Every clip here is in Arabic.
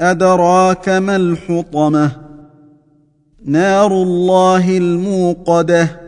أدراك ما الحطمة؟ نار الله الموقدة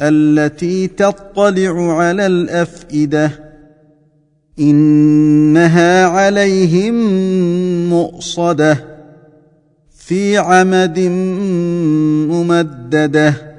التي تطلع على الأفئدة. إنها عليهم مؤصدة في عمد ممددة.